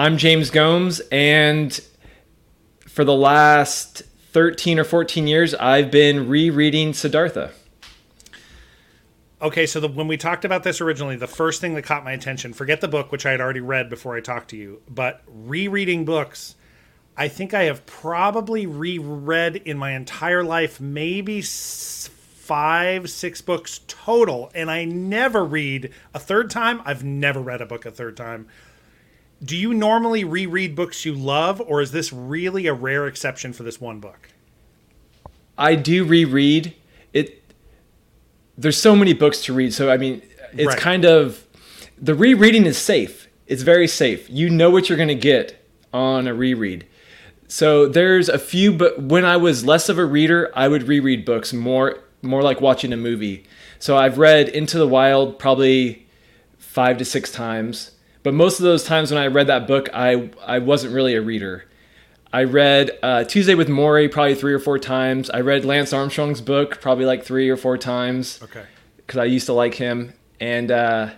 I'm James Gomes, and for the last 13 or 14 years, I've been rereading Siddhartha. Okay, so the, when we talked about this originally, the first thing that caught my attention, forget the book, which I had already read before I talked to you, but rereading books, I think I have probably reread in my entire life maybe five, six books total, and I never read a third time. I've never read a book a third time. Do you normally reread books you love, or is this really a rare exception for this one book? I do reread it there's so many books to read. So I mean, it's right. kind of the rereading is safe. It's very safe. You know what you're going to get on a reread. So there's a few, but when I was less of a reader, I would reread books more, more like watching a movie. So I've read Into the Wild probably five to six times, but most of those times when I read that book, I I wasn't really a reader. I read uh, Tuesday with Morrie probably three or four times. I read Lance Armstrong's book probably like three or four times. Okay. Because I used to like him, and uh,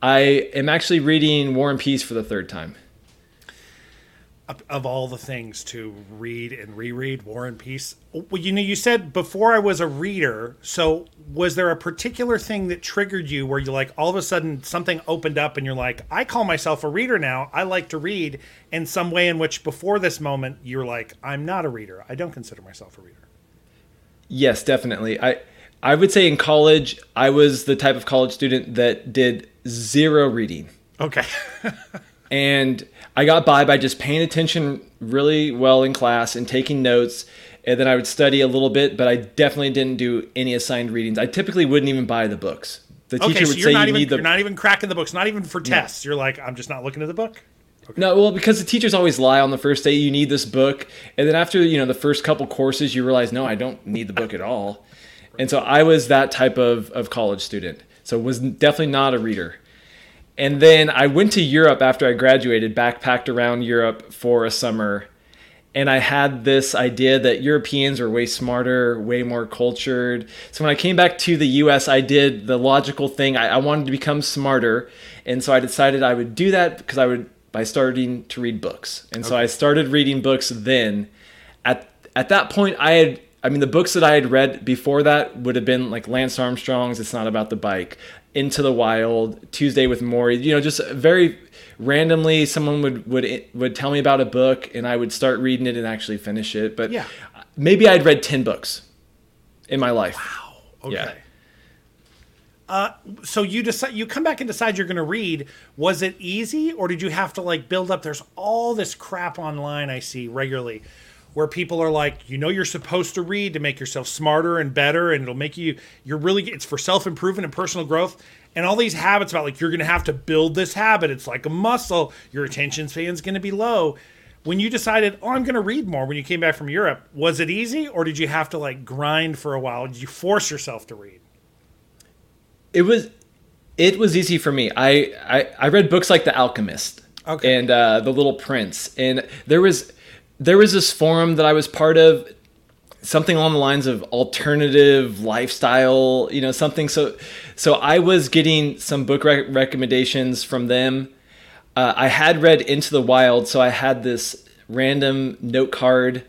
I am actually reading War and Peace for the third time of all the things to read and reread war and peace. Well you know you said before i was a reader so was there a particular thing that triggered you where you like all of a sudden something opened up and you're like i call myself a reader now. I like to read in some way in which before this moment you're like i'm not a reader. I don't consider myself a reader. Yes definitely. I i would say in college i was the type of college student that did zero reading. Okay. And I got by by just paying attention really well in class and taking notes. And then I would study a little bit, but I definitely didn't do any assigned readings. I typically wouldn't even buy the books. The teacher okay, so would say you even, need the. You're not even cracking the books, not even for tests. No. You're like, I'm just not looking at the book. Okay. No, well, because the teachers always lie on the first day. You need this book, and then after you know the first couple courses, you realize, no, I don't need the book at all. And so I was that type of of college student. So was definitely not a reader. And then I went to Europe after I graduated, backpacked around Europe for a summer. And I had this idea that Europeans are way smarter, way more cultured. So when I came back to the US, I did the logical thing. I, I wanted to become smarter. And so I decided I would do that because I would by starting to read books. And okay. so I started reading books then. At at that point I had I mean the books that I had read before that would have been like Lance Armstrong's It's Not About the Bike, into the Wild, Tuesday with Morrie. You know, just very randomly, someone would would would tell me about a book, and I would start reading it and actually finish it. But yeah. maybe I'd read ten books in my life. Wow. Okay. Yeah. Uh, so you decide you come back and decide you're going to read. Was it easy, or did you have to like build up? There's all this crap online I see regularly where people are like, you know, you're supposed to read to make yourself smarter and better, and it'll make you, you're really, it's for self improvement and personal growth. And all these habits about like, you're going to have to build this habit. It's like a muscle. Your attention span's going to be low. When you decided, oh, I'm going to read more when you came back from Europe, was it easy or did you have to like grind for a while? Did you force yourself to read? It was, it was easy for me. I, I, I read books like The Alchemist okay. and uh, The Little Prince. And there was, there was this forum that I was part of, something along the lines of alternative lifestyle, you know, something. So, so I was getting some book rec- recommendations from them. Uh, I had read Into the Wild, so I had this random note card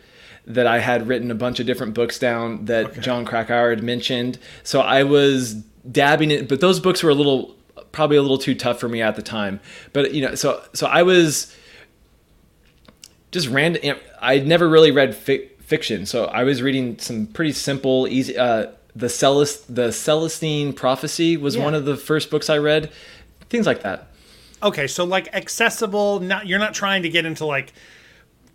that I had written a bunch of different books down that okay. Jon Krakauer had mentioned. So I was dabbing it, but those books were a little, probably a little too tough for me at the time. But you know, so so I was just random. I'd never really read fi- fiction, so I was reading some pretty simple, easy. Uh, the Celest, the Celestine Prophecy was yeah. one of the first books I read. Things like that. Okay, so like accessible. Not you're not trying to get into like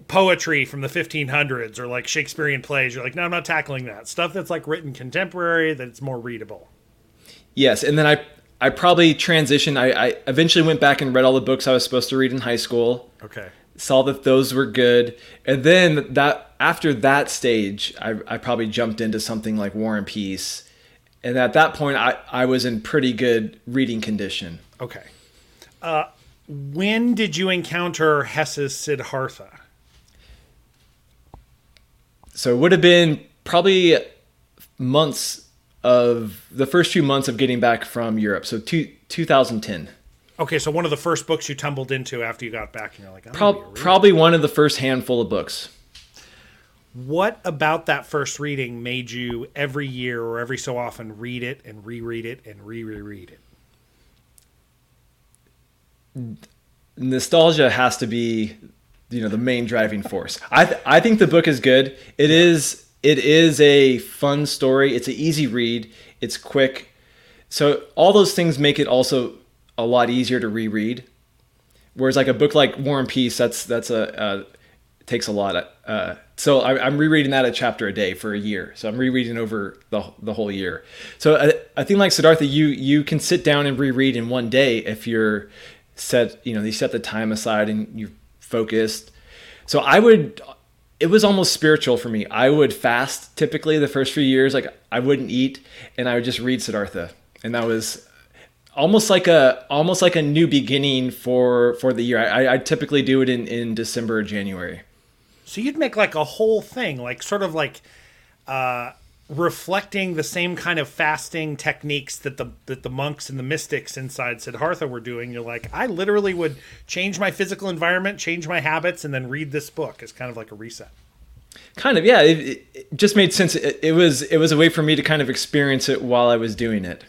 poetry from the 1500s or like Shakespearean plays. You're like, no, I'm not tackling that stuff. That's like written contemporary. That's more readable. Yes, and then I I probably transitioned. I, I eventually went back and read all the books I was supposed to read in high school. Okay saw that those were good. And then that after that stage I, I probably jumped into something like war and peace. And at that point i, I was in pretty good reading condition. Okay. Uh, when did you encounter hesse's siddhartha? So it would have been probably months of the first few months of getting back from europe. So two, 2010 Okay, so one of the first books you tumbled into after you got back, and you're like, I'm Pro- probably one of the first handful of books. What about that first reading made you every year or every so often read it and reread it and re-reread it? nostalgia has to be you know the main driving force. I th- i think the book is good. It is it is a fun story. It's an easy read. It's quick. So all those things make it also a lot easier to reread. Whereas like a book like war and peace that's that's a uh, takes a lot uh, so I, i'm rereading that a chapter a day for a year. So i'm rereading over the, the whole year. So I, I think like siddhartha you you can sit down and reread in one day if you're set you know you set the time aside and you're focused. So i would it was almost spiritual for me. I would fast typically the first few years. Like i wouldn't eat and i would just read siddhartha. And that was almost like a almost like a new beginning for for the year. I, I typically do it in in december or january. So you'd make like a whole thing, like sort of like uh, reflecting the same kind of fasting techniques that the that the monks and the mystics inside Siddhartha were doing. You're like, I literally would change my physical environment, change my habits, and then read this book. As kind of like a reset. kind of yeah. It, it just made sense. It, it was it was a way for me to kind of experience it while i was doing it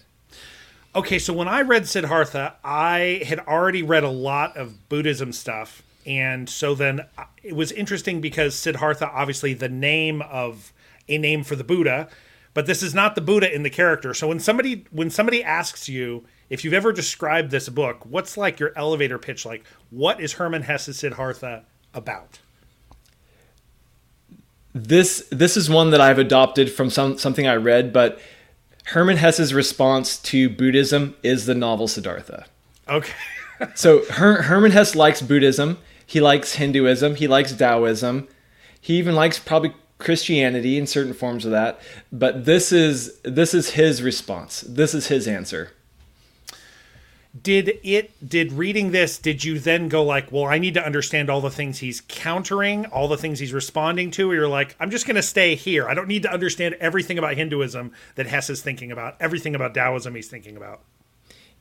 Okay, so when I read Siddhartha, I had already read a lot of Buddhism stuff. And so then uh, it was interesting because Siddhartha, obviously, the name of a name for the Buddha, but this is not the Buddha in the character. So when somebody when somebody asks you if you've ever described this book, what's like your elevator pitch like? What is Hermann Hesse Siddhartha about? this this is one that I've adopted from some something I read, but Hermann Hesse's response to Buddhism is the novel Siddhartha. Okay. So Her- Hermann Hesse likes Buddhism, he likes Hinduism, he likes Taoism, he even likes probably Christianity in certain forms of that. But this is this is his response. This is his answer. Did it did reading this did you then go like well i need to understand all the things he's countering all the things he's responding to or you're like i'm just going to stay here i don't need to understand everything about hinduism that hess is thinking about everything about taoism he's thinking about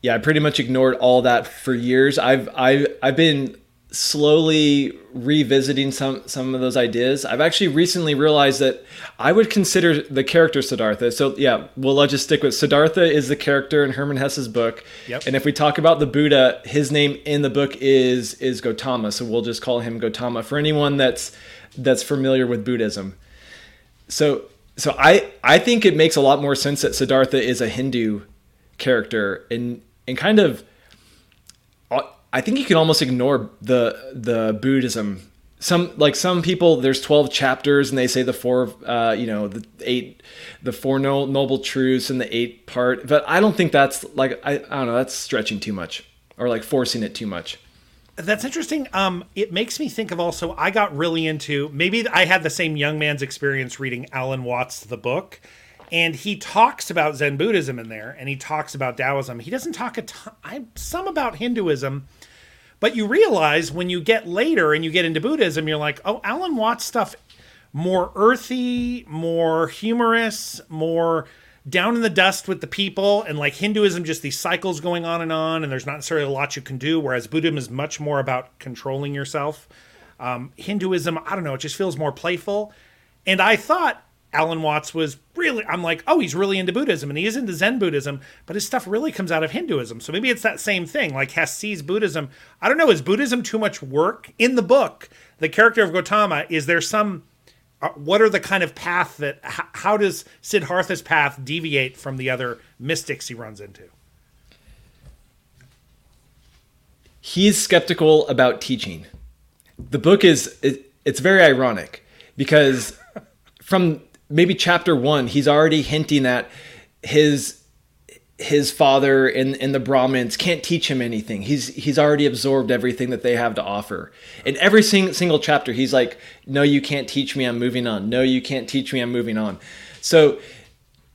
Yeah, I pretty much ignored all that for years. I've I've I've been slowly revisiting some some of those ideas. I've actually recently realized that I would consider the character Siddhartha. So yeah, well let's just stick with Siddhartha is the character in Hermann Hesse's book. Yep. And if we talk about the Buddha, his name in the book is is Gotama. So we'll just call him Gotama for anyone that's that's familiar with Buddhism. So so I I think it makes a lot more sense that Siddhartha is a Hindu character and and kind of I think you can almost ignore the the Buddhism. Some like some people, there's 12 chapters, and they say the four, uh, you know, the eight, the four no, noble truths, and the eight part. But I don't think that's like I, I don't know. That's stretching too much, or like forcing it too much. That's interesting. Um, it makes me think of also. I got really into maybe I had the same young man's experience reading Alan Watts' the book, and he talks about Zen Buddhism in there, and he talks about Taoism. He doesn't talk a ton, some about Hinduism, but you realize when you get later and you get into Buddhism, you're like, oh, Alan Watts stuff more earthy, more humorous, more down in the dust with the people and like Hinduism just these cycles going on and on and there's not necessarily a lot you can do whereas Buddhism is much more about controlling yourself. Um, Hinduism, I don't know, it just feels more playful. And I thought Alan Watts was really I'm like, "Oh, he's really into Buddhism and he is into Zen Buddhism, but his stuff really comes out of Hinduism." So maybe it's that same thing. Like Hess sees Buddhism. I don't know, is Buddhism too much work in the book? The character of Gautama, is there some uh, what are the kind of path that how does siddhartha's path deviate from the other mystics he runs into he's skeptical about teaching. The book is it, it's very ironic because from maybe chapter 1 he's already hinting that his his father and, and the Brahmins can't teach him anything. He's he's already absorbed everything that they have to offer. In every sing, single chapter, he's like, "No, you can't teach me. I'm moving on. No, you can't teach me. I'm moving on." So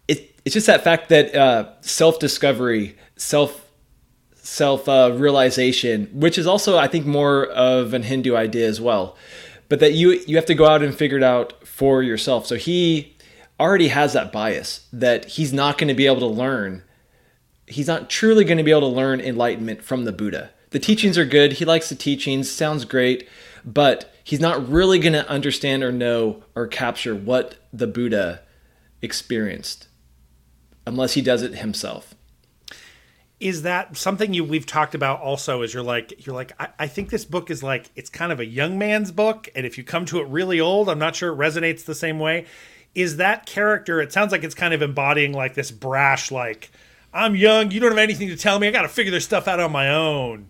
it, it's just that fact that uh, self discovery, self self uh, realization, which is also I think more of an Hindu idea as well, but that you you have to go out and figure it out for yourself. So he already has that bias that he's not going to be able to learn he's not truly going to be able to learn enlightenment from the Buddha. The teachings are good. He likes the teachings, sounds great, but he's not really going to understand or know or capture what the Buddha experienced unless he does it himself. Is that something you we've talked about also is you're like you're like I, I think this book is like it's kind of a young man's book. And if you come to it really old I'm not sure it resonates the same way. Is that character it sounds like it's kind of embodying like this brash like i'm young you don't have anything to tell me i gotta figure this stuff out on my own.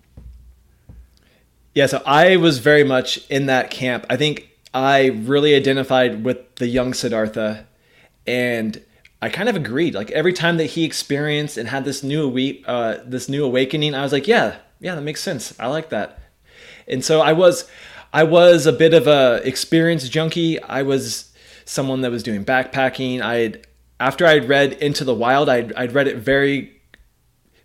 Yeah, so I was very much in that camp. I think I really identified with the young Siddhartha and I kind of agreed. Like every time that he experienced and had this new uh, this new awakening, I was like, yeah, yeah, that makes sense. I like that. And so I was, I was a bit of a experience junkie. I was someone that was doing backpacking. I had after I'd read Into the Wild, I'd, I'd read it very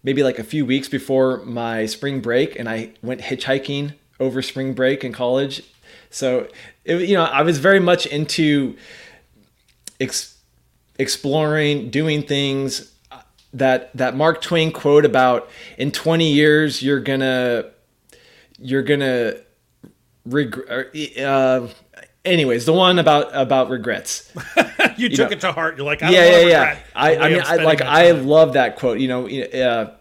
maybe like a few weeks before my spring break, and I went hitchhiking over spring break in college. So, it, you know, I was very much into exploring, doing things. That that Mark Twain quote about in 20 years you're gonna you're gonna regret. Uh, anyways, the one about about regrets. you took know, it to heart you're like I yeah, yeah, yeah. I, I mean, I like I time. love that quote. You know, uh,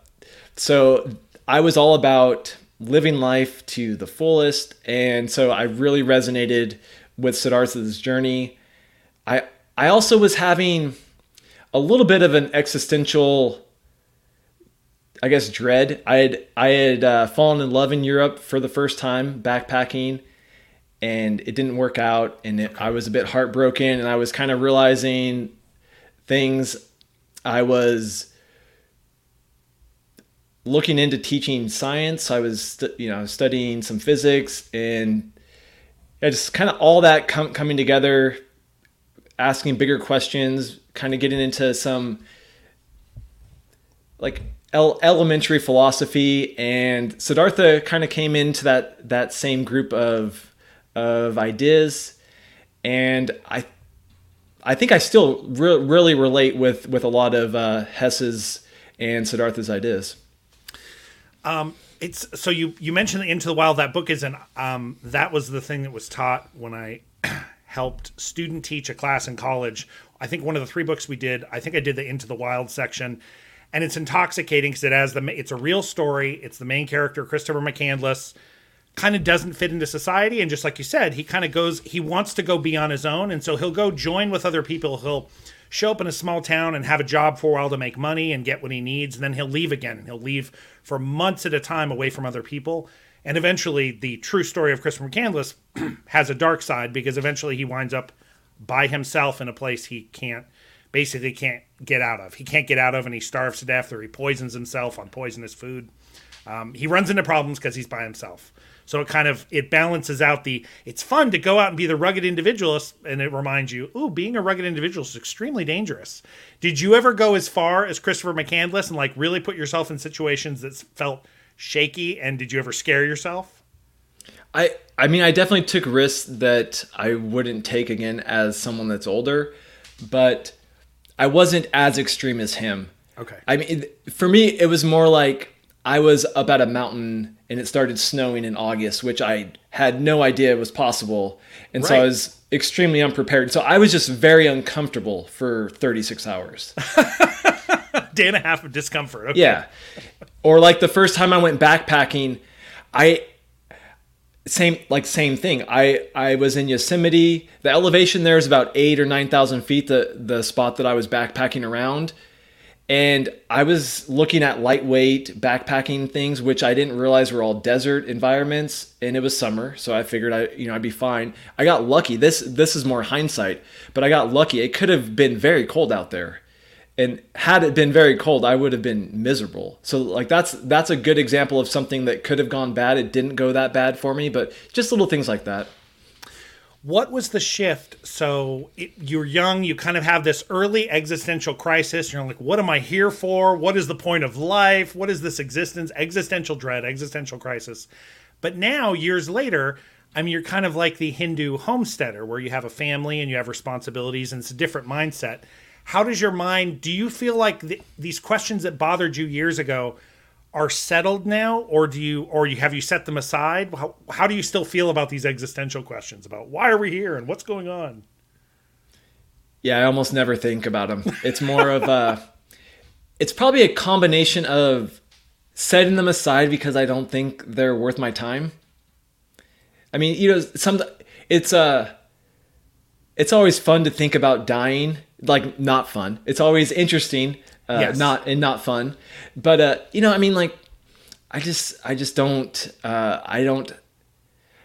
so I was all about living life to the fullest, and so I really resonated with Siddhartha's journey. I also was having a little bit of an existential. I guess dread. I had I had uh, fallen in love in Europe for the first time backpacking, and it didn't work out, and it, I was a bit heartbroken, and I was kind of realizing things. I was looking into teaching science. I was you know studying some physics, and just kind of all that com- coming together, asking bigger questions, kind of getting into some like el- elementary philosophy and Siddhartha kind of came into that that same group of of ideas and I I think I still re- really relate with with a lot of uh, Hess's and Siddhartha's ideas. Um, it's so you you mentioned into the wild that book is an um that was the thing that was taught when i helped student teach a class in college. I think one of the three books we did i think i did the into the wild section. And it's intoxicating because it has the it's a real story. It's the main character christopher mccandless kind of doesn't fit into society. And just like you said he kind of goes he wants to go be on his own. And so he'll go join with other people. He'll show up in a small town and have a job for a while to make money and get what he needs. And then he'll leave again. He'll leave for months at a time away from other people and eventually the true story of christopher mccandless has a dark side because eventually he winds up by himself in a place he can't basically can't get out of he can't get out of and he starves to death or he poisons himself on poisonous food um, he runs into problems because he's by himself. So it kind of it balances out the. It's fun to go out and be the rugged individualist, and it reminds you, ooh, being a rugged individualist is extremely dangerous. Did you ever go as far as Christopher McCandless and like really put yourself in situations that felt shaky? And did you ever scare yourself? I I mean I definitely took risks that I wouldn't take again as someone that's older, but I wasn't as extreme as him. Okay. I mean for me it was more like I was up at a mountain and it started snowing in August, which I had no idea was possible. And so I was extremely unprepared. So I was just very uncomfortable for 36 hours. Day and a half of discomfort. Okay. Yeah. Or like the first time I went backpacking, I same like same thing. I I was in Yosemite. The elevation there is about eight or nine thousand feet. The the spot that I was backpacking around, and I was looking at lightweight backpacking things, which I didn't realize were all desert environments. And it was summer, so I figured I you know I'd be fine. I got lucky. This this is more hindsight, but I got lucky. It could have been very cold out there and had it been very cold i would have been miserable so like that's that's a good example of something that could have gone bad it didn't go that bad for me but just little things like that What was the shift? So it, you're young, you kind of have this early existential crisis. You're like, what am I here for? What is the point of life? What is this existence? Existential dread, existential crisis. But now, years later, I mean, you're kind of like the Hindu homesteader where you have a family and you have responsibilities and it's a different mindset. How does your mind? Do you feel like th- these questions that bothered you years ago are settled now, or do you, or you have you set them aside? How, how do you still feel about these existential questions about why are we here and what's going on? Yeah, I almost never think about them. It's more of a, it's probably a combination of setting them aside because I don't think they're worth my time. I mean, you know, some it's uh it's always fun to think about dying, like not fun. It's always interesting, uh, yes. not and not fun. But uh, you know, I mean, like I just I just don't uh, I don't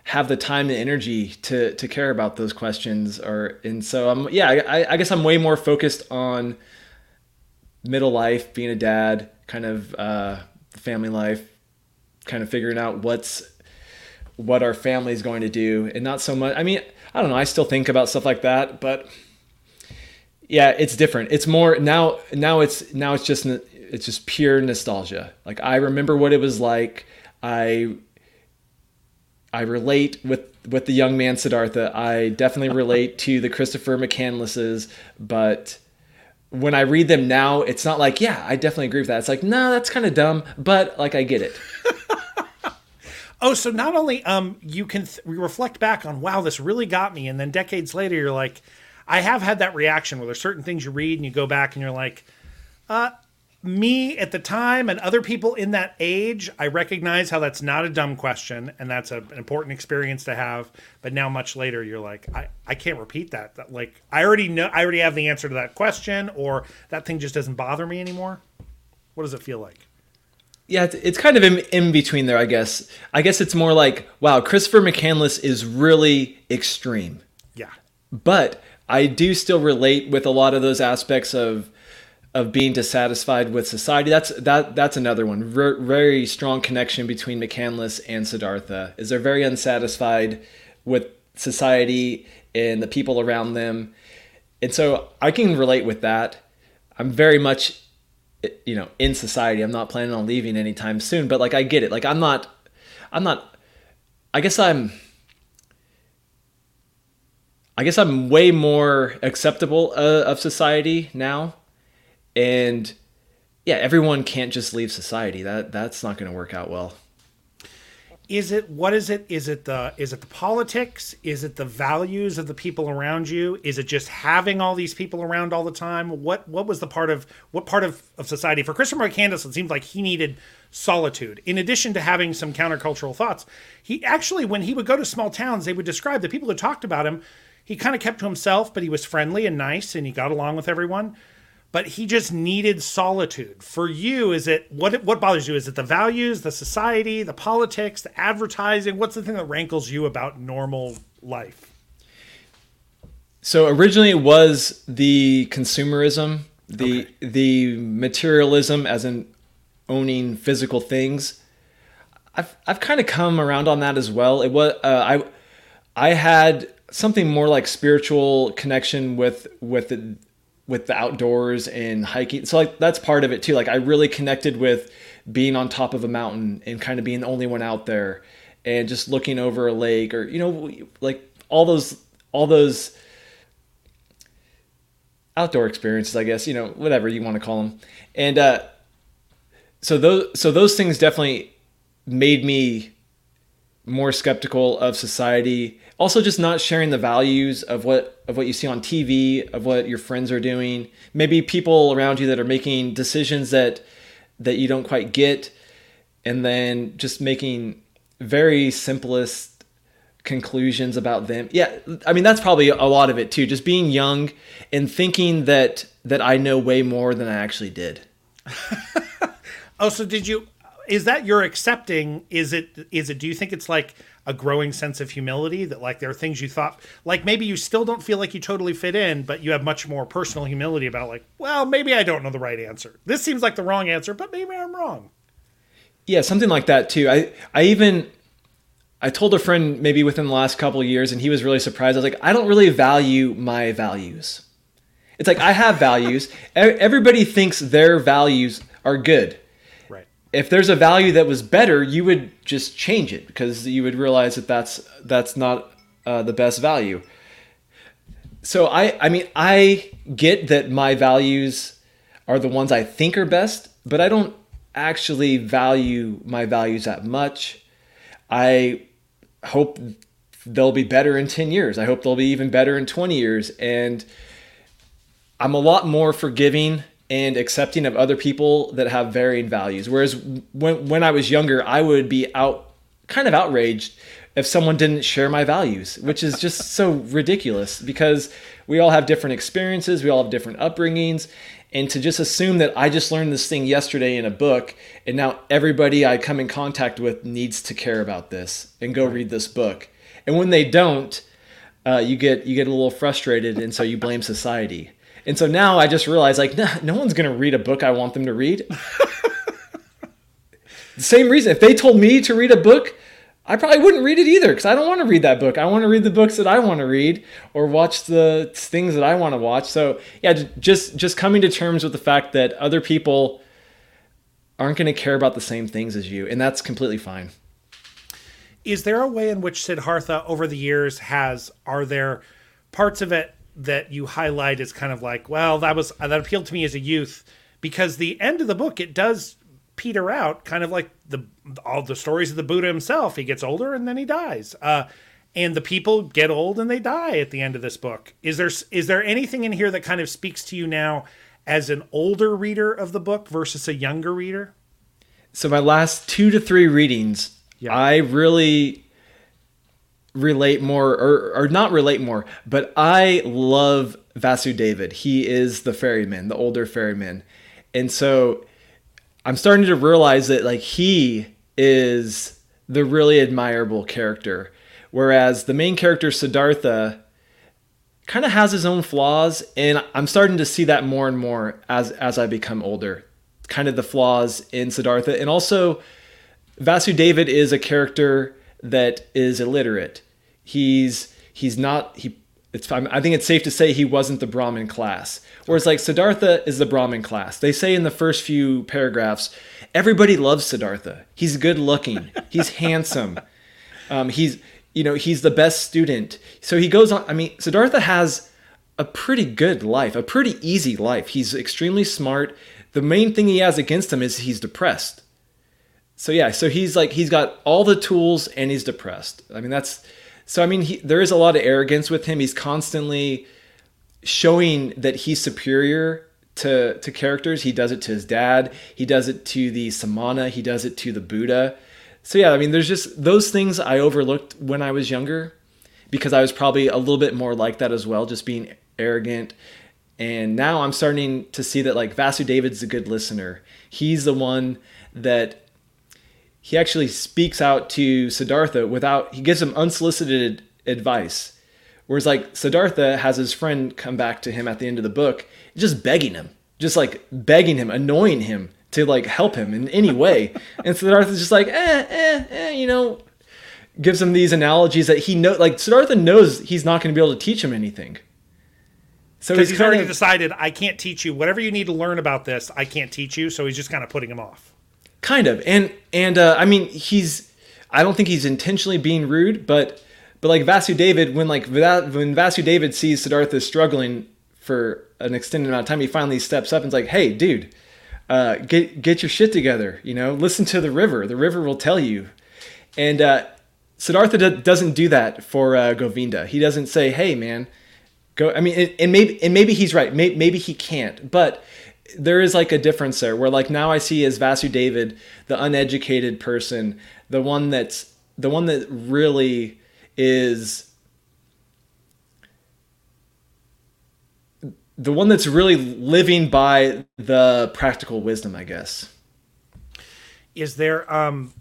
have the time and energy to to care about those questions or and so I'm yeah I, I guess I'm way more focused on middle life being a dad kind of uh, family life kind of figuring out what's what our family is going to do and not so much i mean i don't know i still think about stuff like that but yeah it's different. It's more now now it's now it's just it's just pure nostalgia. Like i remember what it was like. I i relate with with the young man siddhartha. I definitely relate to the christopher mccandlesses but when i read them now it's not like yeah i definitely agree with that. It's like no that's kind of dumb but like i get it. Oh, so not only um you can th- reflect back on wow, this really got me, and then decades later you're like, I have had that reaction where there's certain things you read and you go back and you're like, uh, me at the time and other people in that age, I recognize how that's not a dumb question and that's a, an important experience to have. But now, much later, you're like, I, I can't repeat that. that. Like, I already know, I already have the answer to that question, or that thing just doesn't bother me anymore. What does it feel like? yeah, it's, it's kind of in, in between there, I guess. I guess it's more like, wow, Christopher McCandless is really extreme. Yeah. But I do still relate with a lot of those aspects of of being dissatisfied with society. That's that that's another one. very strong connection between McCandless and Siddhartha. Is they're very unsatisfied with society and the people around them. And so I can relate with that. I'm very much you know in society i'm not planning on leaving anytime soon but like i get it like i'm not i'm not i guess i'm i guess i'm way more acceptable uh, of society now. And yeah everyone can't just leave society. That that's not going to work out well. Is it what is it? Is it the is it the politics? Is it the values of the people around you? Is it just having all these people around all the time? What what was the part of what part of, of society? For christopher mccandless it seemed like he needed solitude. In addition to having some countercultural thoughts he actually when he would go to small towns they would describe the people who talked about him he kind of kept to himself but he was friendly and nice and he got along with everyone but he just needed solitude. For you, is it what what bothers you? Is it the values, the society, the politics, the advertising? What's the thing that rankles you about normal life? So originally it was the consumerism, the okay. the materialism as in owning physical things. I've I've kind of come around on that as well. It was uh, I I had something more like spiritual connection with with the, with the outdoors and hiking. So like that's part of it too. Like I really connected with being on top of a mountain and kind of being the only one out there and just looking over a lake or you know like all those all those outdoor experiences, I guess, you know, whatever you want to call them. And uh so those so those things definitely made me more skeptical of society also just not sharing the values of what of what you see on TV, of what your friends are doing, maybe people around you that are making decisions that that you don't quite get, and then just making very simplest conclusions about them. Yeah, I mean that's probably a lot of it too. Just being young and thinking that that I know way more than I actually did. oh, so did you? Is that you're accepting? Is it? Is it? Do you think it's like? a growing sense of humility that like there are things you thought like maybe you still don't feel like you totally fit in but you have much more personal humility about like well maybe i don't know the right answer this seems like the wrong answer but maybe i'm wrong yeah something like that too i i even i told a friend maybe within the last couple years and he was really surprised i was like i don't really value my values it's like i have values everybody thinks their values are good if there's a value that was better, you would just change it because you would realize that that's that's not uh, the best value. so I I mean I get that my values are the ones I think are best, but I don't actually value my values that much. I hope they'll be better in 10 years. I hope they'll be even better in 20 years and I'm a lot more forgiving and accepting of other people that have varying values. Whereas when when I was younger, I would be out kind of outraged if someone didn't share my values, which is just so ridiculous because we all have different experiences, we all have different upbringings, and to just assume that I just learned this thing yesterday in a book and now everybody I come in contact with needs to care about this and go read this book. And when they don't, uh, you get you get a little frustrated and so you blame society. And so now I just realize like no, no one's going to read a book I want them to read. the same reason if they told me to read a book I probably wouldn't read it either because I don't want to read that book. I want to read the books that I want to read or watch the things that I want to watch. So yeah, just just coming to terms with the fact that other people aren't going to care about the same things as you, and that's completely fine. Is there a way in which Siddhartha over the years has? Are there parts of it that you highlight is kind of like, well, that was that appealed to me as a youth because the end of the book it does peter out, kind of like the all the stories of the Buddha himself. He gets older and then he dies. Uh, and the people get old and they die at the end of this book. Is there is there anything in here that kind of speaks to you now as an older reader of the book versus a younger reader? So my last two to three readings, yeah. I really relate more or, or not relate more, but I love Vasudeva. He is the ferryman, the older ferryman. And so I'm starting to realize that like he is the really admirable character, whereas the main character Siddhartha kind of has his own flaws, and I'm starting to see that more and more as as I become older. Kind of the flaws in Siddhartha, and also Vasudeva is a character that is illiterate. He's he's not he it's I think it's safe to say he wasn't the Brahmin class. Whereas like Siddhartha is the Brahmin class. They say in the first few paragraphs, everybody loves Siddhartha. He's good looking. He's handsome. Um, he's you know he's the best student. So he goes on. I mean, Siddhartha has a pretty good life, a pretty easy life. He's extremely smart. The main thing he has against him is he's depressed. So yeah, so he's like he's got all the tools and he's depressed. I mean that's so I mean, he, there is a lot of arrogance with him. He's constantly showing that he's superior to to characters. He does it to his dad. He does it to the Samana. He does it to the Buddha. So yeah, I mean, there's just those things I overlooked when I was younger because I was probably a little bit more like that as well, just being arrogant. And now I'm starting to see that like Vasudeva's a good listener. He's the one that he actually speaks out to Siddhartha without he gives him unsolicited advice. Whereas like Siddhartha has his friend come back to him at the end of the book, just begging him, just like begging him, annoying him to like help him in any way. and Siddhartha's just like, eh, eh, eh, you know, gives him these analogies that he know like Siddhartha knows he's not going to be able to teach him anything. So he's, he's already of, decided I can't teach you whatever you need to learn about this. I can't teach you, so he's just kind of putting him off. Kind of, and and uh, I mean he's I don't think he's intentionally being rude, but but like Vasudeva when like when Vasudeva sees Siddhartha struggling for an extended amount of time, he finally steps up and's like, "Hey, dude, uh, get get your shit together. You know, listen to the river. The river will tell you." And uh, Siddhartha d- doesn't do that for uh, Govinda. He doesn't say, "Hey, man, go." I mean, and, and maybe and maybe he's right. Maybe, maybe he can't, but there is like a difference there where like now I see as Vasudeva, the uneducated person, the one that's the one that really is the one that's really living by the practical wisdom, I guess. Is there um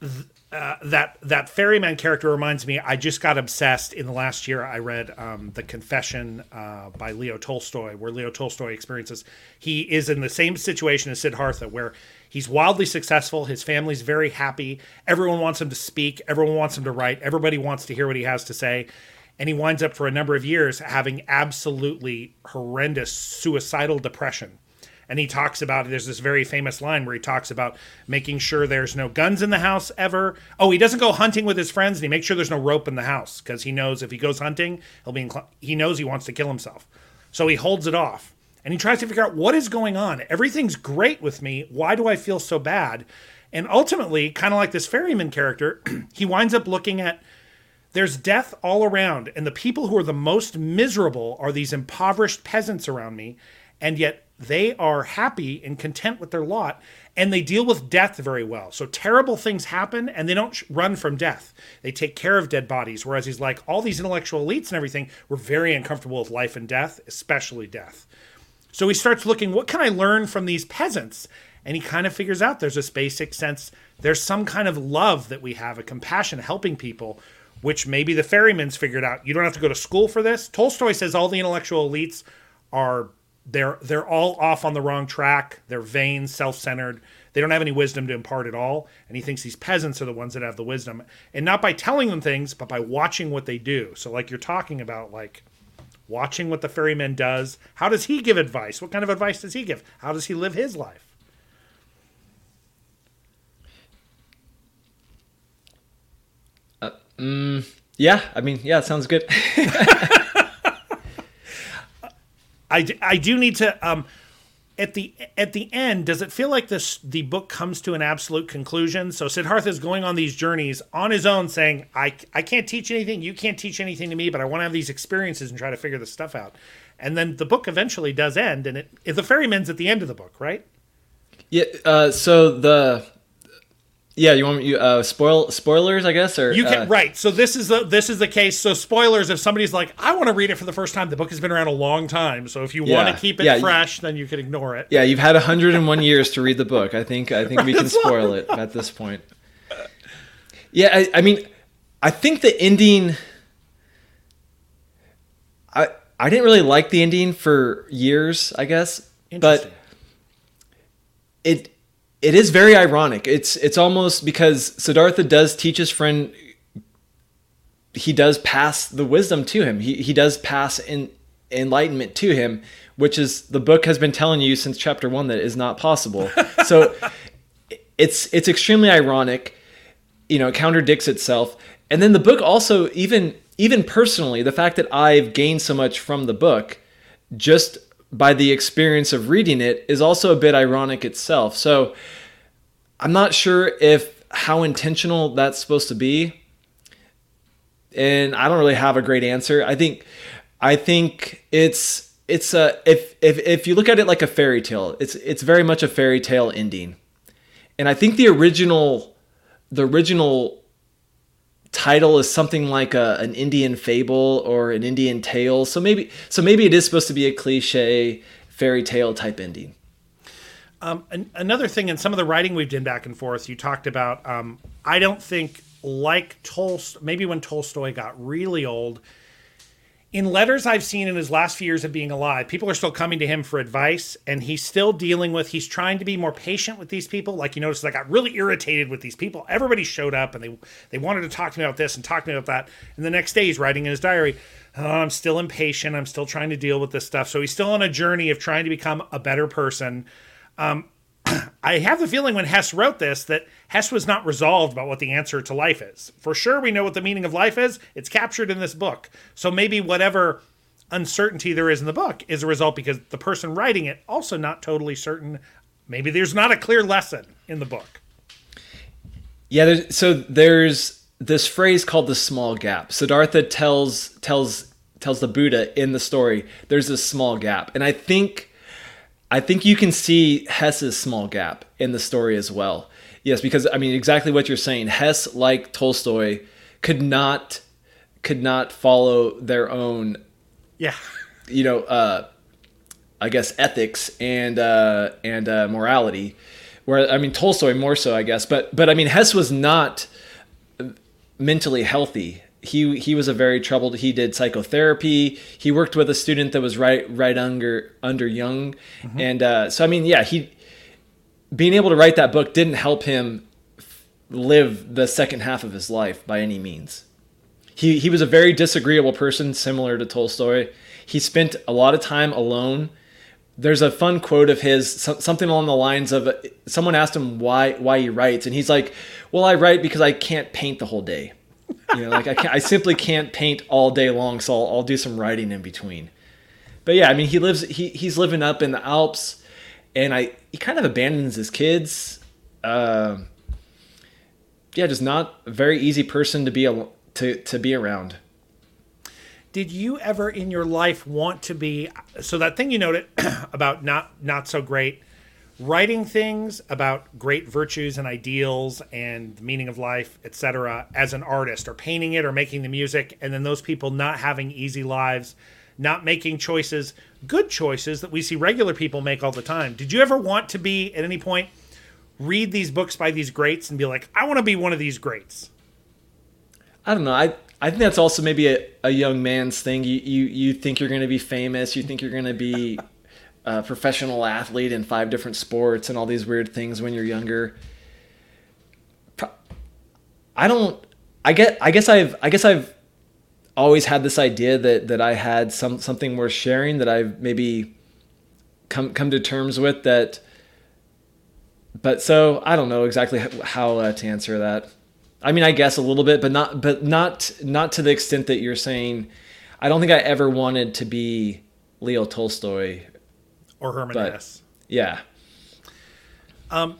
th- uh, that that ferryman character reminds me. I just got obsessed in the last year. I read um, the Confession uh, by Leo Tolstoy, where Leo Tolstoy experiences he is in the same situation as Siddhartha, where he's wildly successful. His family's very happy. Everyone wants him to speak. Everyone wants him to write. Everybody wants to hear what he has to say. And he winds up for a number of years having absolutely horrendous suicidal depression and he talks about there's this very famous line where he talks about making sure there's no guns in the house ever. Oh, he doesn't go hunting with his friends, and he makes sure there's no rope in the house because he knows if he goes hunting, he'll be he knows he wants to kill himself, so he holds it off and he tries to figure out what is going on. Everything's great with me. Why do I feel so bad? And ultimately, kind of like this ferryman character, he winds up looking at there's death all around, and the people who are the most miserable are these impoverished peasants around me, and yet they are happy and content with their lot, and they deal with death very well. So terrible things happen, and they don't run from death. They take care of dead bodies. Whereas he's like, all these intellectual elites and everything were very uncomfortable with life and death, especially death. So he starts looking, what can I learn from these peasants? And he kind of figures out there's this basic sense, there's some kind of love that we have, a compassion, helping people, which maybe the ferryman's figured out. You don't have to go to school for this. Tolstoy says all the intellectual elites are they're they're all off on the wrong track. They're vain, self-centered. They don't have any wisdom to impart at all. And he thinks these peasants are the ones that have the wisdom. And not by telling them things, but by watching what they do. So like you're talking about like watching what the ferryman does. How does he give advice? What kind of advice does he give? How does he live his life? Uh, mm, yeah, I mean, yeah, it sounds good. I, I do need to um, at the at the end, does it feel like this the book comes to an absolute conclusion? So Siddhartha is going on these journeys on his own, saying, "I I can't teach anything. You can't teach anything to me, but I want to have these experiences and try to figure this stuff out." And then the book eventually does end, and it the ferryman's at the end of the book, right? Yeah. Uh, so the yeah, you want you uh, spoil spoilers, I guess, or you can uh, right. So this is the this is the case. So spoilers. If somebody's like, I want to read it for the first time, the book has been around a long time. So if you Yeah. want to keep it Yeah, you- fresh, then you can ignore it. Yeah, you've had 101 years to read the book. I think I think we can spoil it at this point. Yeah, I, I mean, I think the ending. I I didn't really like the ending for years, I guess, Interesting. but it it is very ironic. It's it's almost because Siddhartha does teach his friend. He does pass the wisdom to him. He he does pass in enlightenment to him, which is the book has been telling you since chapter one that is not possible. so it's it's extremely ironic. You know, it contradicts itself. And then the book also even even personally, the fact that I've gained so much from the book just by the experience of reading it is also a bit ironic itself. So I'm not sure if how intentional that's supposed to be. And I don't really have a great answer. I think I think it's it's a if if if you look at it like a fairy tale, it's it's very much a fairy tale ending. And I think the original the original title is something like a, an Indian fable or an Indian tale. So maybe so maybe it is supposed to be a cliche fairy tale type ending. Um, an, another thing in some of the writing we've done back and forth, you talked about. Um, I don't think like Tolstoy. Maybe when Tolstoy got really old, in letters I've seen in his last few years of being alive, people are still coming to him for advice, and he's still dealing with. He's trying to be more patient with these people. Like you notice, I got really irritated with these people. Everybody showed up, and they they wanted to talk to me about this and talk to me about that. And the next day, he's writing in his diary. Oh, I'm still impatient. I'm still trying to deal with this stuff. So he's still on a journey of trying to become a better person. Um, I have the feeling when Hess wrote this that Hess was not resolved about what the answer to life is. For sure, we know what the meaning of life is. It's captured in this book. So maybe whatever uncertainty there is in the book is a result because the person writing it also not totally certain. Maybe there's not a clear lesson in the book. Yeah, there's, so there's this phrase called the small gap. Siddhartha tells tells tells the Buddha in the story there's this small gap, and I think I think you can see Hess's small gap in the story as well. Yes, because I mean exactly what you're saying. Hess, like Tolstoy, could not could not follow their own Yeah. you know, uh, I guess ethics and uh, and uh, morality. Where I mean Tolstoy more so, I guess, but but I mean Hess was not mentally healthy. He he was a very troubled. He did psychotherapy. He worked with a student that was right right under under Jung, and uh, so I mean yeah he being able to write that book didn't help him live the second half of his life by any means he he was a very disagreeable person, similar to Tolstoy. He spent a lot of time alone, there's a fun quote of his something along the lines of someone asked him why why he writes and he's like well i write because i can't paint the whole day you know like i, can't, I simply can't paint all day long so I'll, I'll do some writing in between. But yeah i mean he lives he, he's living up in the alps and i he kind of abandons his kids. Uh, yeah just not a very easy person to be a, to, to be around. Did you ever in your life want to be so that thing you noted about not not so great writing things about great virtues and ideals and the meaning of life etc as an artist or painting it or making the music and then those people not having easy lives not making choices good choices that we see regular people make all the time did you ever want to be at any point read these books by these greats and be like i want to be one of these greats i don't know i I think that's also maybe a, a young man's thing. You, you you think you're going to be famous. You think you're going to be a professional athlete in five different sports and all these weird things when you're younger. I don't. I get. I guess I've. I guess I've always had this idea that that I had some something worth sharing that I've maybe come come to terms with that. But so I don't know exactly how uh, to answer that. I mean, I guess a little bit, but not, but not, not to the extent that you're saying. I don't think I ever wanted to be Leo Tolstoy or Herman Hesse. Yeah. Um,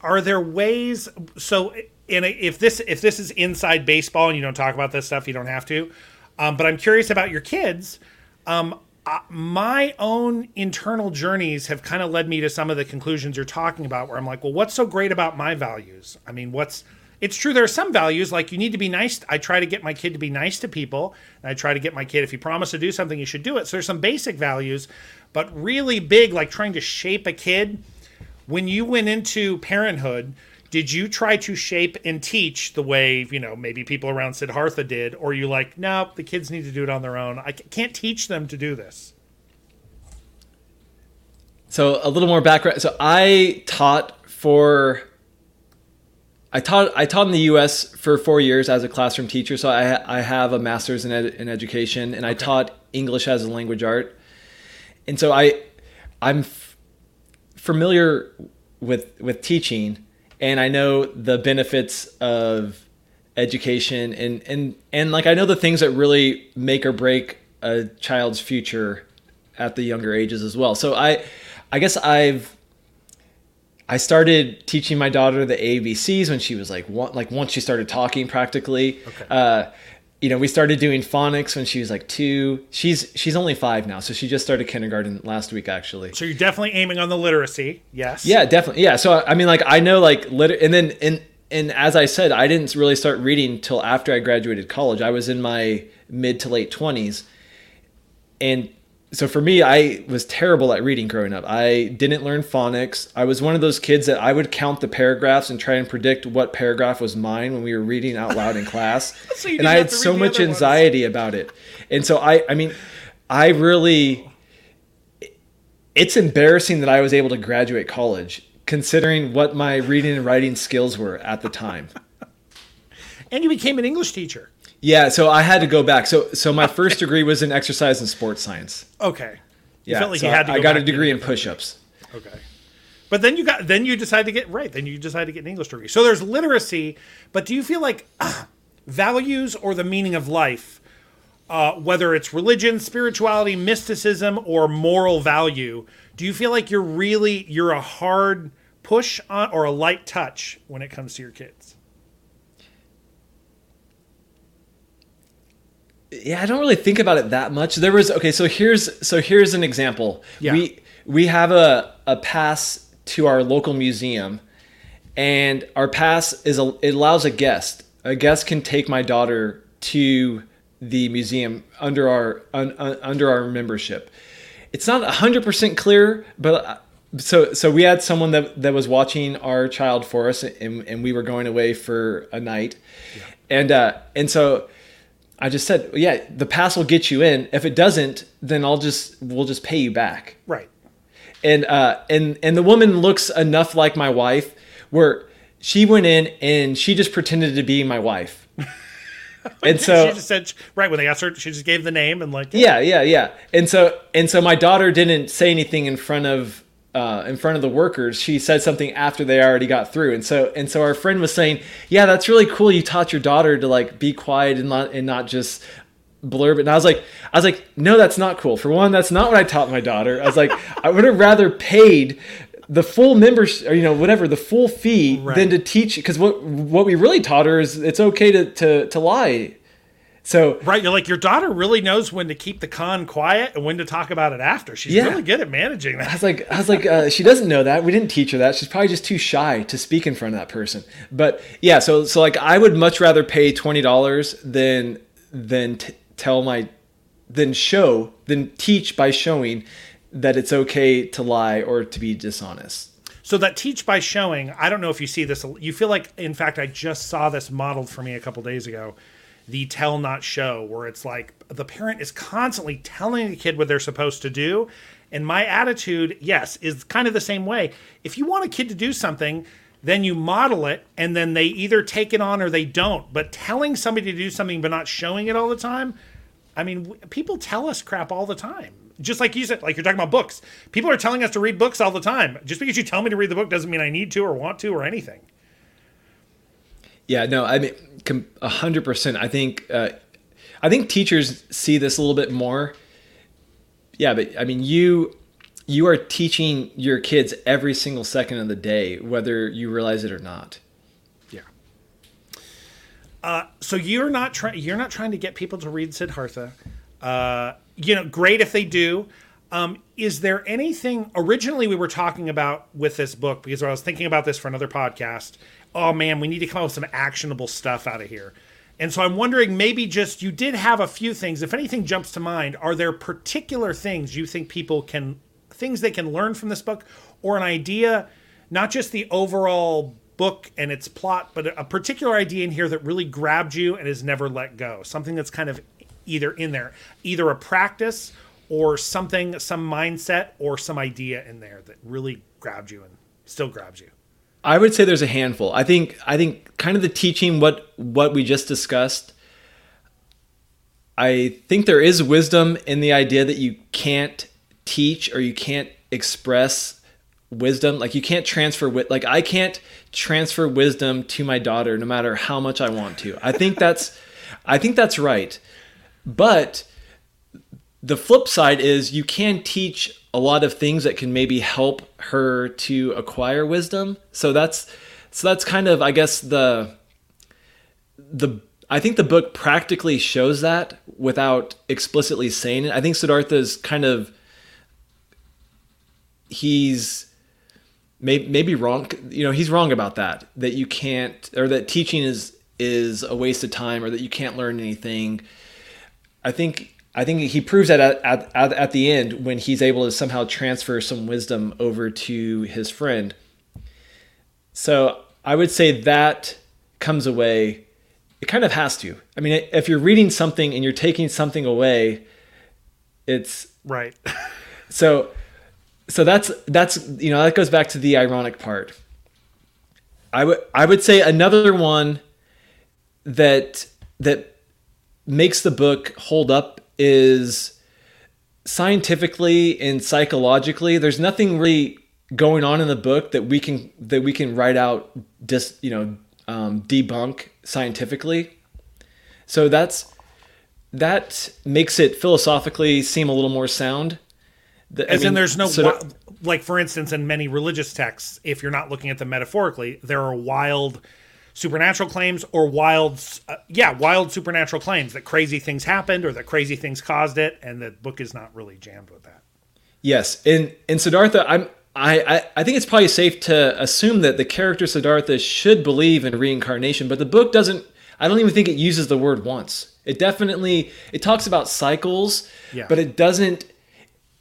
are there ways? So, in a, if this if this is inside baseball and you don't talk about this stuff, you don't have to. Um, but I'm curious about your kids. Um, uh, my own internal journeys have kind of led me to some of the conclusions you're talking about, where I'm like, well, what's so great about my values? I mean, what's it's true there are some values like you need to be nice i try to get my kid to be nice to people and i try to get my kid if you promise to do something you should do it so there's some basic values but really big like trying to shape a kid. When you went into parenthood did you try to shape and teach the way you know maybe people around siddhartha did or you like no the kids need to do it on their own. I can't teach them to do this. So a little more background. So i taught for I taught I taught in the U.S. for four years as a classroom teacher, so I I have a master's in, ed, in education, and I taught English as a language art, and so I I'm f- familiar with with teaching, and I know the benefits of education, and and and like I know the things that really make or break a child's future at the younger ages as well. So I I guess I've I started teaching my daughter the ABCs when she was like one, like once she started talking practically. Okay. Uh, you know, we started doing phonics when she was like two. She's she's only five now, so she just started kindergarten last week actually. So you're definitely aiming on the literacy, yes? Yeah, definitely. Yeah. So I mean, like I know like liter, and then and and as I said, I didn't really start reading till after I graduated college. I was in my mid to late twenties, and so for me, I was terrible at reading growing up. I didn't learn phonics. I was one of those kids that I would count the paragraphs and try and predict what paragraph was mine when we were reading out loud in class. so and I had so much anxiety ones. about it. And so I, I mean, I really, it's embarrassing that I was able to graduate college considering what my reading and writing skills were at the time. and you became an English teacher. Yeah, so I had to go back. So so my first degree was in exercise and sports science. Okay. You yeah, like so I, I got a degree in push-ups. Okay. But then you got then you decide to get right. Then you decide to get an English degree. So there's literacy, but do you feel like uh, values or the meaning of life, uh, whether it's religion, spirituality, mysticism, or moral value, do you feel like you're really you're a hard push on, or a light touch when it comes to your kids? Yeah, I don't really think about it that much. There was okay, so here's so here's an example. Yeah. We we have a a pass to our local museum, and our pass is a it allows a guest. A guest can take my daughter to the museum under our un, un, under our membership. It's not hundred percent clear, but uh, so so we had someone that that was watching our child for us, and, and we were going away for a night, yeah. and uh, and so I just said, yeah, the pass will get you in. If it doesn't, then I'll just we'll just pay you back. Right. And uh and and the woman looks enough like my wife where she went in and she just pretended to be my wife. and so she just said right when they asked her, she just gave the name and like yeah, yeah, yeah. And so and so my daughter didn't say anything in front of uh, in front of the workers. She said something after they already got through. And so and so our friend was saying, "Yeah, that's really cool. You taught your daughter to like be quiet and not and not just blurb it." And I was like, I was like, "No, that's not cool. For one, that's not what I taught my daughter. I was like, I would have rather paid." the full membership or you know whatever the full fee Right. than to teach because what what we really taught her is it's okay to to, to lie so Right, you're like your daughter really knows when to keep the con quiet and when to talk about it after. She's Yeah. really good at managing that. I was like, I was like, uh, she doesn't know that. We didn't teach her that. She's probably just too shy to speak in front of that person. But yeah, so so like, I would much rather pay twenty dollars than than t- tell my than show than teach by showing that it's okay to lie or to be dishonest. So that teach by showing, I don't know if you see this. You feel like, in fact, I just saw this modeled for me a couple days ago. The tell not show, where it's like the parent is constantly telling the kid what they're supposed to do. And my attitude, yes, is kind of the same way. If you want a kid to do something, then you model it and then they either take it on or they don't. But telling somebody to do something but not showing it all the time, I mean, w- people tell us crap all the time. Just like you said, like you're talking about books. People are telling us to read books all the time. Just because you tell me to read the book doesn't mean I need to or want to or anything. Yeah, no, I mean, a hundred percent. I think, uh, I think teachers see this a little bit more. Yeah, but I mean, you, you are teaching your kids every single second of the day, whether you realize it or not. Yeah. Uh, so you're not trying. You're not trying to get people to read Siddhartha. Uh, you know, great if they do. Um, is there anything originally we were talking about with this book because I was thinking about this for another podcast. Oh man, we need to come up with some actionable stuff out of here. And so I'm wondering maybe just you did have a few things. If anything jumps to mind, are there particular things you think people can things they can learn from this book or an idea, not just the overall book and its plot, but a particular idea in here that really grabbed you and has never let go? Something that's kind of either in there, either a practice or something, some mindset or some idea in there that really grabbed you and still grabs you. I would say there's a handful. I think I think kind of the teaching what what we just discussed. I think there is wisdom in the idea that you can't teach or you can't express wisdom like you can't transfer wit like I can't transfer wisdom to my daughter no matter how much I want to. I think that's I think that's right. But the flip side is you can teach a lot of things that can maybe help her to acquire wisdom. So that's so that's kind of I guess the the I think the book practically shows that without explicitly saying it. I think Siddhartha's kind of he's may, maybe wrong you know he's wrong about that that you can't or that teaching is is a waste of time or that you can't learn anything i think i think he proves that at, at, at, the end when he's able to somehow transfer some wisdom over to his friend. So i would say that comes away. It kind of has to. I mean if you're reading something and you're taking something away it's Right. so so that's that's you know that goes back to the ironic part. I would i would say another one that that makes the book hold up is scientifically and psychologically there's nothing really going on in the book that we can that we can write out just you know um, debunk scientifically. So that's that makes it philosophically seem a little more sound. The- I As in, there's no, so wi- like, for instance, in many religious texts, if you're not looking at them metaphorically, there are wild supernatural claims or wild, uh, yeah, wild supernatural claims that crazy things happened or that crazy things caused it, and the book is not really jammed with that. Yes, in in Siddhartha, I'm I, I I think it's probably safe to assume that the character Siddhartha should believe in reincarnation, but the book doesn't. I don't even think it uses the word once. It definitely it talks about cycles, Yeah. but it doesn't.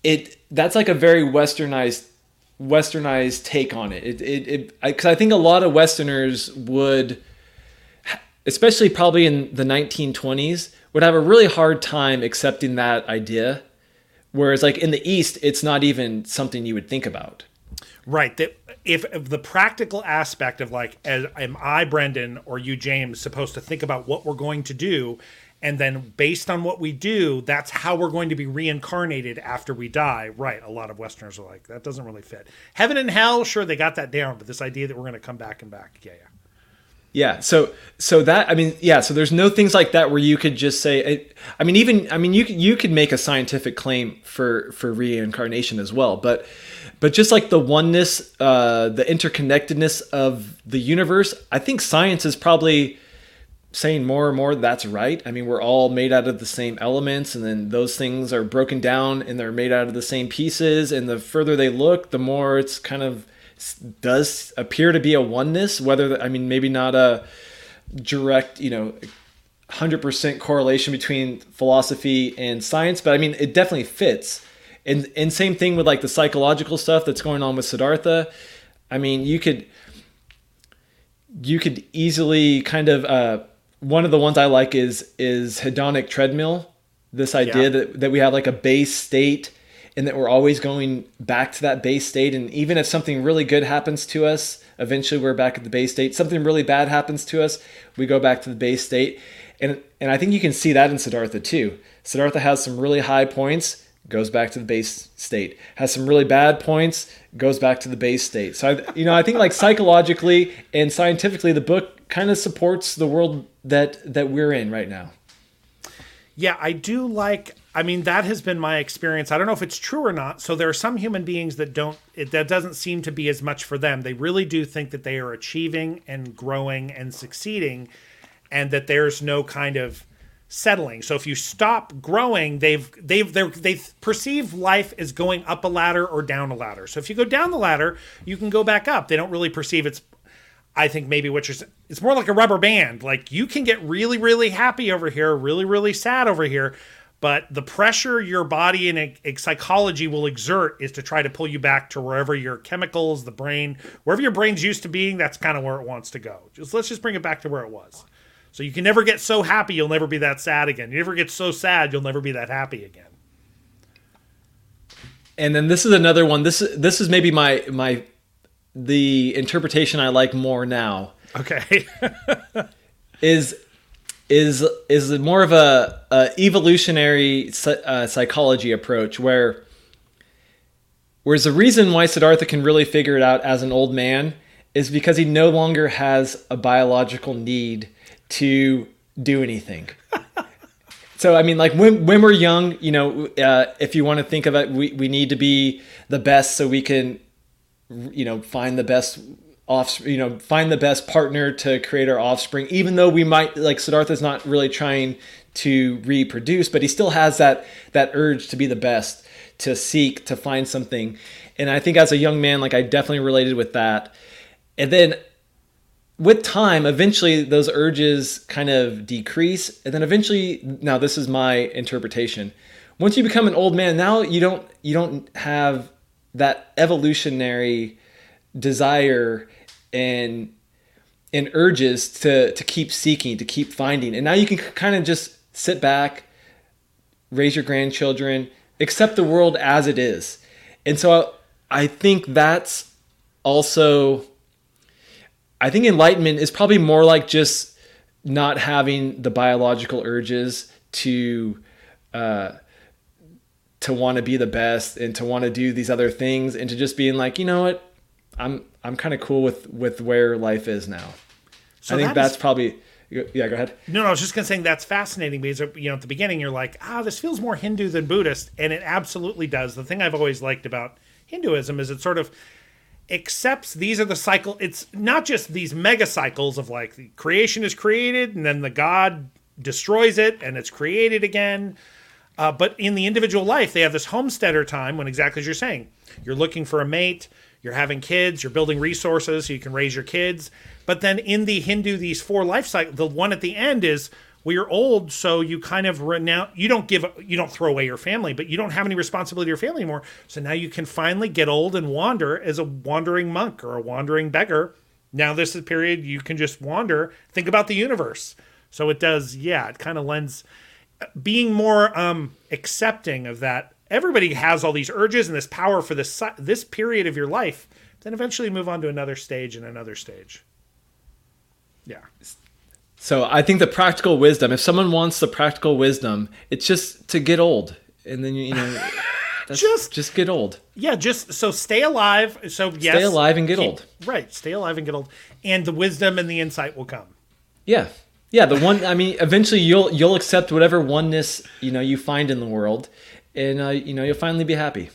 It that's like a very westernized westernized take on it. It it it because I think a lot of Westerners would especially probably in the 1920s, would have a really hard time accepting that idea. Whereas, like in the East, it's not even something you would think about. Right. That if, if the practical aspect of like, as, am I Brendan or you James supposed to think about what we're going to do, and then based on what we do, that's how we're going to be reincarnated after we die. Right. A lot of Westerners are like, that doesn't really fit. Heaven and hell, sure, they got that down, but this idea that we're going to come back and back, yeah, yeah. Yeah. So so that I mean yeah. So there's no things like that where you could just say. I mean even I mean you you could make a scientific claim for for reincarnation as well, but but just like the oneness, uh, the interconnectedness of the universe, I think science is probably saying more and more that's right. I mean, we're all made out of the same elements, and then those things are broken down and they're made out of the same pieces. And the further they look, the more it's kind of does appear to be a oneness. Whether I mean, maybe not a direct, you know, hundred percent correlation between philosophy and science, but I mean, it definitely fits. And and same thing with like the psychological stuff that's going on with Siddhartha. I mean, you could you could easily kind of uh, one of the ones I like is is hedonic treadmill. This idea yeah. that, that we have like a base state and that we're always going back to that base state. And even if something really good happens to us, eventually we're back at the base state. Something really bad happens to us, we go back to the base state. And and I think you can see that in Siddhartha too. Siddhartha has some really high points, goes back to the base state. Has some really bad points, goes back to the base state. So I, you know, I think like psychologically and scientifically, the book kind of supports the world that that we're in right now. Yeah, I do like. I mean, that has been my experience. I don't know if it's true or not. So there are some human beings that don't. It, that doesn't seem to be as much for them. They really do think that they are achieving and growing and succeeding, and that there's no kind of settling. So if you stop growing, they've they've they they perceive life as going up a ladder or down a ladder. So if you go down the ladder, you can go back up. They don't really perceive it's I think maybe what you're it's more like a rubber band. Like you can get really really happy over here, really really sad over here, but the pressure your body and a, a psychology will exert is to try to pull you back to wherever your chemicals, the brain, wherever your brain's used to being, that's kind of where it wants to go. Just let's just bring it back to where it was. So you can never get so happy, you'll never be that sad again. You never get so sad, you'll never be that happy again. And then this is another one. This this is maybe my my the interpretation I like more now. Okay. is is is more of a, a evolutionary uh, psychology approach where whereas the reason why Siddhartha can really figure it out as an old man is because he no longer has a biological need to do anything. so I mean, like when when we're young, you know, uh, if you want to think of it, we we need to be the best so we can you know find the best off you know find the best partner to create our offspring even though we might like siddhartha's not really trying to reproduce but he still has that that urge to be the best to seek to find something. And i think as a young man like i definitely related with that. And then with time eventually those urges kind of decrease and then eventually now this is my interpretation. Once you become an old man now you don't you don't have that evolutionary desire and and urges to to keep seeking, to keep finding. And now you can kind of just sit back, raise your grandchildren, accept the world as it is. And so I think that's also I think enlightenment is probably more like just not having the biological urges to uh, to want to be the best and to want to do these other things and to just being like, you know what, I'm I'm kind of cool with with where life is now. So I think that that's is, probably yeah. Go ahead. No, no, I was just gonna say that's fascinating because you know at the beginning you're like, ah, this feels more Hindu than Buddhist, and it absolutely does. The thing I've always liked about Hinduism is it sort of accepts these are the cycle. It's not just these mega cycles of like the creation is created and then the god destroys it and it's created again uh, but in the individual life, they have this homesteader time when exactly as you're saying, you're looking for a mate, you're having kids, you're building resources so you can raise your kids. But then in the Hindu, these four life cycles, the one at the end is well, you're old, so you kind of renounce. You don't give, you don't throw away your family, but you don't have any responsibility to your family anymore. So now you can finally get old and wander as a wandering monk or a wandering beggar. Now this is a period you can just wander. Think about the universe. So it does, yeah. It kind of lends being more um, accepting of that everybody has all these urges and this power for this this period of your life. Then eventually move on to another stage and another stage. Yeah. So I think the practical wisdom, if someone wants the practical wisdom, it's just to get old. And then you, you know Just- just get old. Yeah, just so stay alive. So yes, Stay alive and get keep- old. Right, stay alive and get old, and the wisdom and the insight will come. Yeah. Yeah, the one I mean eventually you'll you'll accept whatever oneness, you know, you find in the world and uh, you know, you'll finally be happy.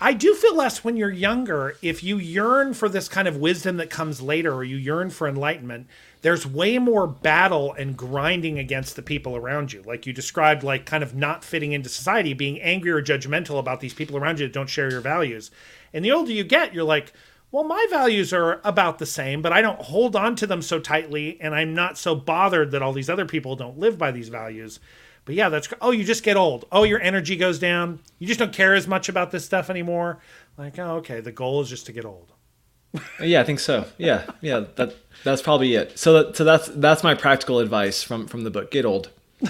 I do feel less when you're younger. If you yearn for this kind of wisdom that comes later, or you yearn for enlightenment, there's way more battle and grinding against the people around you. Like you described, like kind of not fitting into society, being angry or judgmental about these people around you that don't share your values. And the older you get, you're like, well, my values are about the same, but I don't hold on to them so tightly, and I'm not so bothered that all these other people don't live by these values. But yeah, that's oh, you just get old. Oh, your energy goes down. You just don't care as much about this stuff anymore. Like, oh, okay, the goal is just to get old. Yeah, I think so. Yeah. Yeah, that that's probably it. So that, so that's that's my practical advice from from the book. Get old.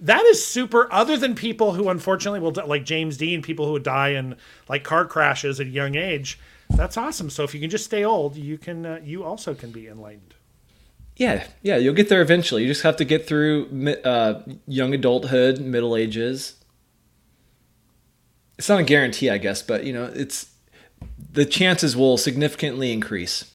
That is super. Other than people who unfortunately will, like James Dean, people who would die in like car crashes at a young age. That's awesome. So if you can just stay old, you can. Uh, you also can be enlightened. Yeah, yeah, you'll get there eventually. You just have to get through uh, young adulthood, middle ages. It's not a guarantee, I guess, but you know, it's the chances will significantly increase.